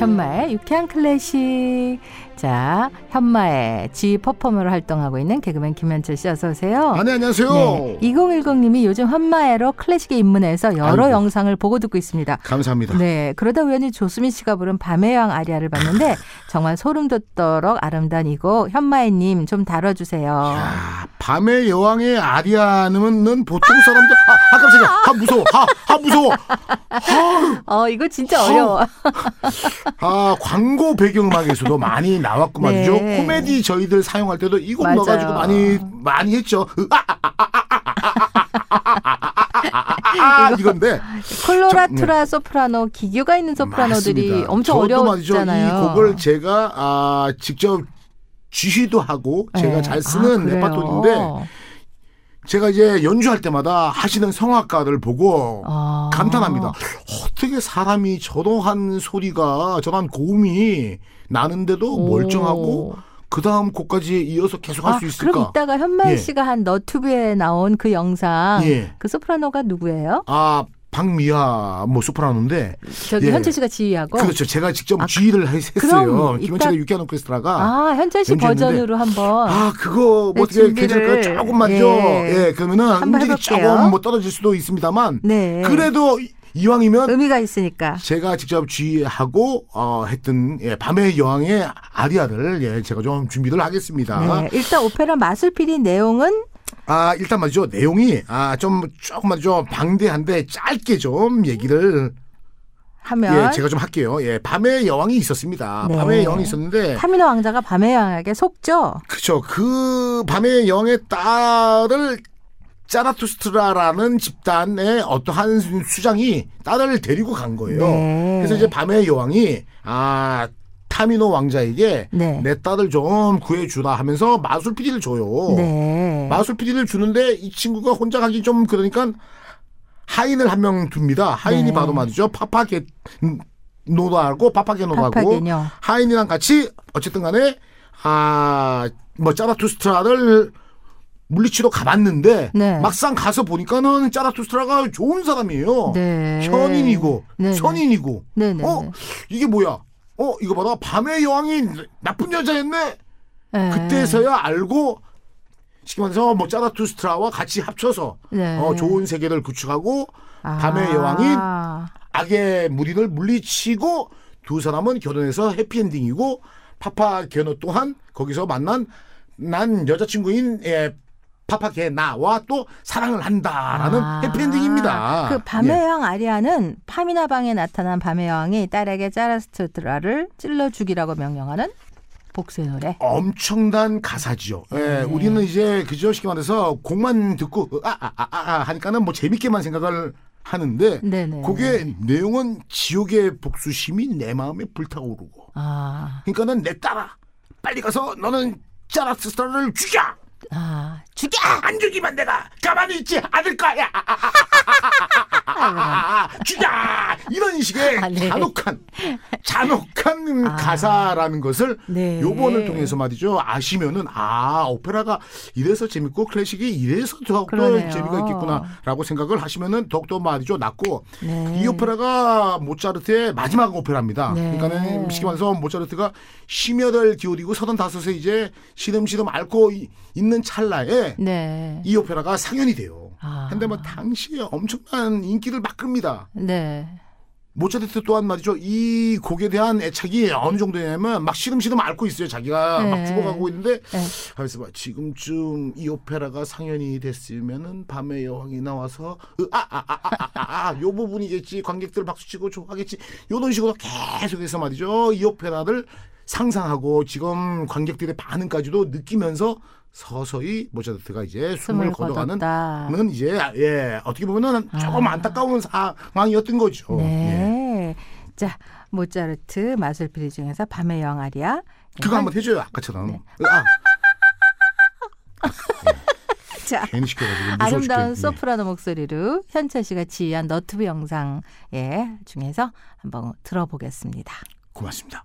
현마의 유쾌한 클래식. 자, 현마의 지 퍼포머로 활동하고 있는 개그맨 김현철 씨 어서 오세요. 아, 네, 안녕하세요. 네, 2010님이 요즘 현마애로 클래식에 입문해서 여러 아이고. 영상을 보고 듣고 있습니다. 감사합니다. 네, 그러다 우연히 조수민 씨가 부른 밤의 여왕 아리아를 봤는데 정말 소름 돋도록 아름다운 이곡 현마애님 좀 다뤄주세요. 야, 밤의 여왕의 아리아는 보통 사람들 아, 아 깜짝이야. 아 무서워. 아, 아 무서워. 아, 어, 이거 진짜 어려워. 아, 광고 배경음악에서도 많이 나 나왔고 말이죠. 코미디 저희들 사용할 때도 이 곡 넣어가지고 많이 많이 했죠. 아, 아, 이건데 콜로라투라 소프라노 기교가 있는 소프라노들이 맞습니다. 엄청 어려웠잖아요. 이 곡을 제가 아, 직접 지휘도 하고 제가 잘 쓰는 레파토리인데 제가 이제 연주할 때마다 하시는 성악가를 보고 아. 감탄합니다. 어떻게 사람이 저러한 소리가 저러한 고음이 나는데도 오. 멀쩡하고 그 다음 곡까지 이어서 계속 할 아, 수 있을까? 그럼 이따가 현마애 예. 씨가 한 너튜브에 나온 그 영상 예. 그 소프라노가 누구예요? 아 박미아 뭐 소프라노인데 저기 예. 현철 씨가 지휘하고 그렇죠. 제가 직접 아, 지휘를 했- 했어요. 김현철의 유쾌한 오케스트라가 아 현철 씨 버전으로 한번 아 그거 네, 뭐 어떻게 준비를- 괜찮을까요? 조금만요. 예. 예, 그러면은 음질이. 조금 뭐 떨어질 수도 있습니다만 네 그래도 이- 이왕이면 의미가 있으니까 제가 직접 지휘하고 어, 했던 예, 밤의 여왕의 아리아를 예, 제가 좀 준비를 하겠습니다. 네, 일단 오페라 마술피디 내용은 아 일단 말이죠 내용이 아 좀 조금 말이죠 방대한데 짧게 좀 얘기를 하면 예 제가 좀 할게요. 예 밤의 여왕이 있었습니다. 네. 밤의 여왕이 있었는데 타미노 왕자가 밤의 여왕에게 속죠. 그쵸 그 밤의 여왕의 딸을 짜라투스트라라는 집단의 어떠한 수장이 딸을 데리고 간 거예요. 네. 그래서 이제 밤의 여왕이 아 타미노 왕자에게 네. 내 딸을 좀 구해주라 하면서 마술 PD를 줘요. 네. 마술 PD를 주는데 이 친구가 혼자 가기 좀 그러니까 하인을 한 명 둡니다. 하인이 네. 바로 말이죠. 파파게 노다하고 파파게노다하고 파파게뇨. 하인이랑 같이 어쨌든 간에 아뭐 짜라투스트라를 물리치러 가봤는데 네. 막상 가서 보니까는 짜라투스트라가 좋은 사람이에요. 네. 현인이고 네네. 선인이고 네네. 어 이게 뭐야? 어 이거 봐라 밤의 여왕이 나쁜 여자였네. 네. 그때서야 알고 쉽게 말해서 뭐 짜라투스트라와 같이 합쳐서 네. 어, 좋은 세계를 구축하고 아. 밤의 여왕이 악의 무리를 물리치고 두 사람은 결혼해서 해피엔딩이고 파파 게노 또한 거기서 만난 난 여자친구인 예, 파파게 나와 또 사랑을 한다라는 아. 해피엔딩입니다. 그 밤의 예. 여왕 아리아는 파미나 방에 나타난 밤의 여왕이 딸에게 짜라스트라를 찔러 죽이라고 명령하는 복수의 노래. 엄청난 가사지요. 예, 네. 우리는 이제 그저 쉽게 말해서 곡만 듣고 아, 아, 아, 아, 아 하니까는 뭐 재밌게만 생각을 하는데 네네. 그게 내용은 지옥의 복수심이 내 마음에 불타오르고 아, 그러니까는 내 딸아 빨리 가서 너는 짜라스타를 죽여 아, 죽여! 안 죽이면 내가 가만히 있지 않을 거야 죽여 이런 식의 아, 네. 잔혹한 잔혹 한 아. 가사라는 것을 네. 요번을 통해서 말이죠 아시면은 아 오페라가 이래서 재밌고 클래식이 이래서 더욱더. 재미가 있겠구나라고 생각을 하시면은 더욱더 말이죠 낫고 네. 이 오페라가 모차르트의 마지막 오페라입니다. 네. 그러니까는 쉽게 말해서 모차르트가 심혈을 기울이고 서른 다섯에 이제 시름시름 앓고 이- 있는 찰나에 네. 이 오페라가 상연이 돼요. 아. 근데 뭐 당시에 엄청난 인기를 막 끕니다. 네. 모차르트 또한 말이죠. 이 곡에 대한 애착이 어느 정도냐면 막 시름시름 앓고 있어요. 자기가 네. 막 죽어가고 있는데 네. 그래서 봐 지금쯤 이 오페라가 상연이 됐으면은 밤의 여왕이 나와서 아아 아 아 아 요 부분이겠지 관객들 박수치고 좋아하겠지 요런 식으로 계속해서 말이죠 이 오페라를 상상하고 지금 관객들의 반응까지도 느끼면서 서서히 모차르트가 이제 숨을 숨을 거둬가는. 는 이제 예 어떻게 보면은 조금 아. 안타까운 상황이었던 거죠. 예. 네. 자, 모차르트 마술피디 중에서 밤의 여왕 아리아. 그거 한번 해줘요 아까처럼. 네. 아, 자, 괜히 시켜가지고 무서워 아름다운. 소프라노 목소리로 현철 씨가 지휘한 너튜브 영상 예, 중에서 한번 들어보겠습니다. 고맙습니다.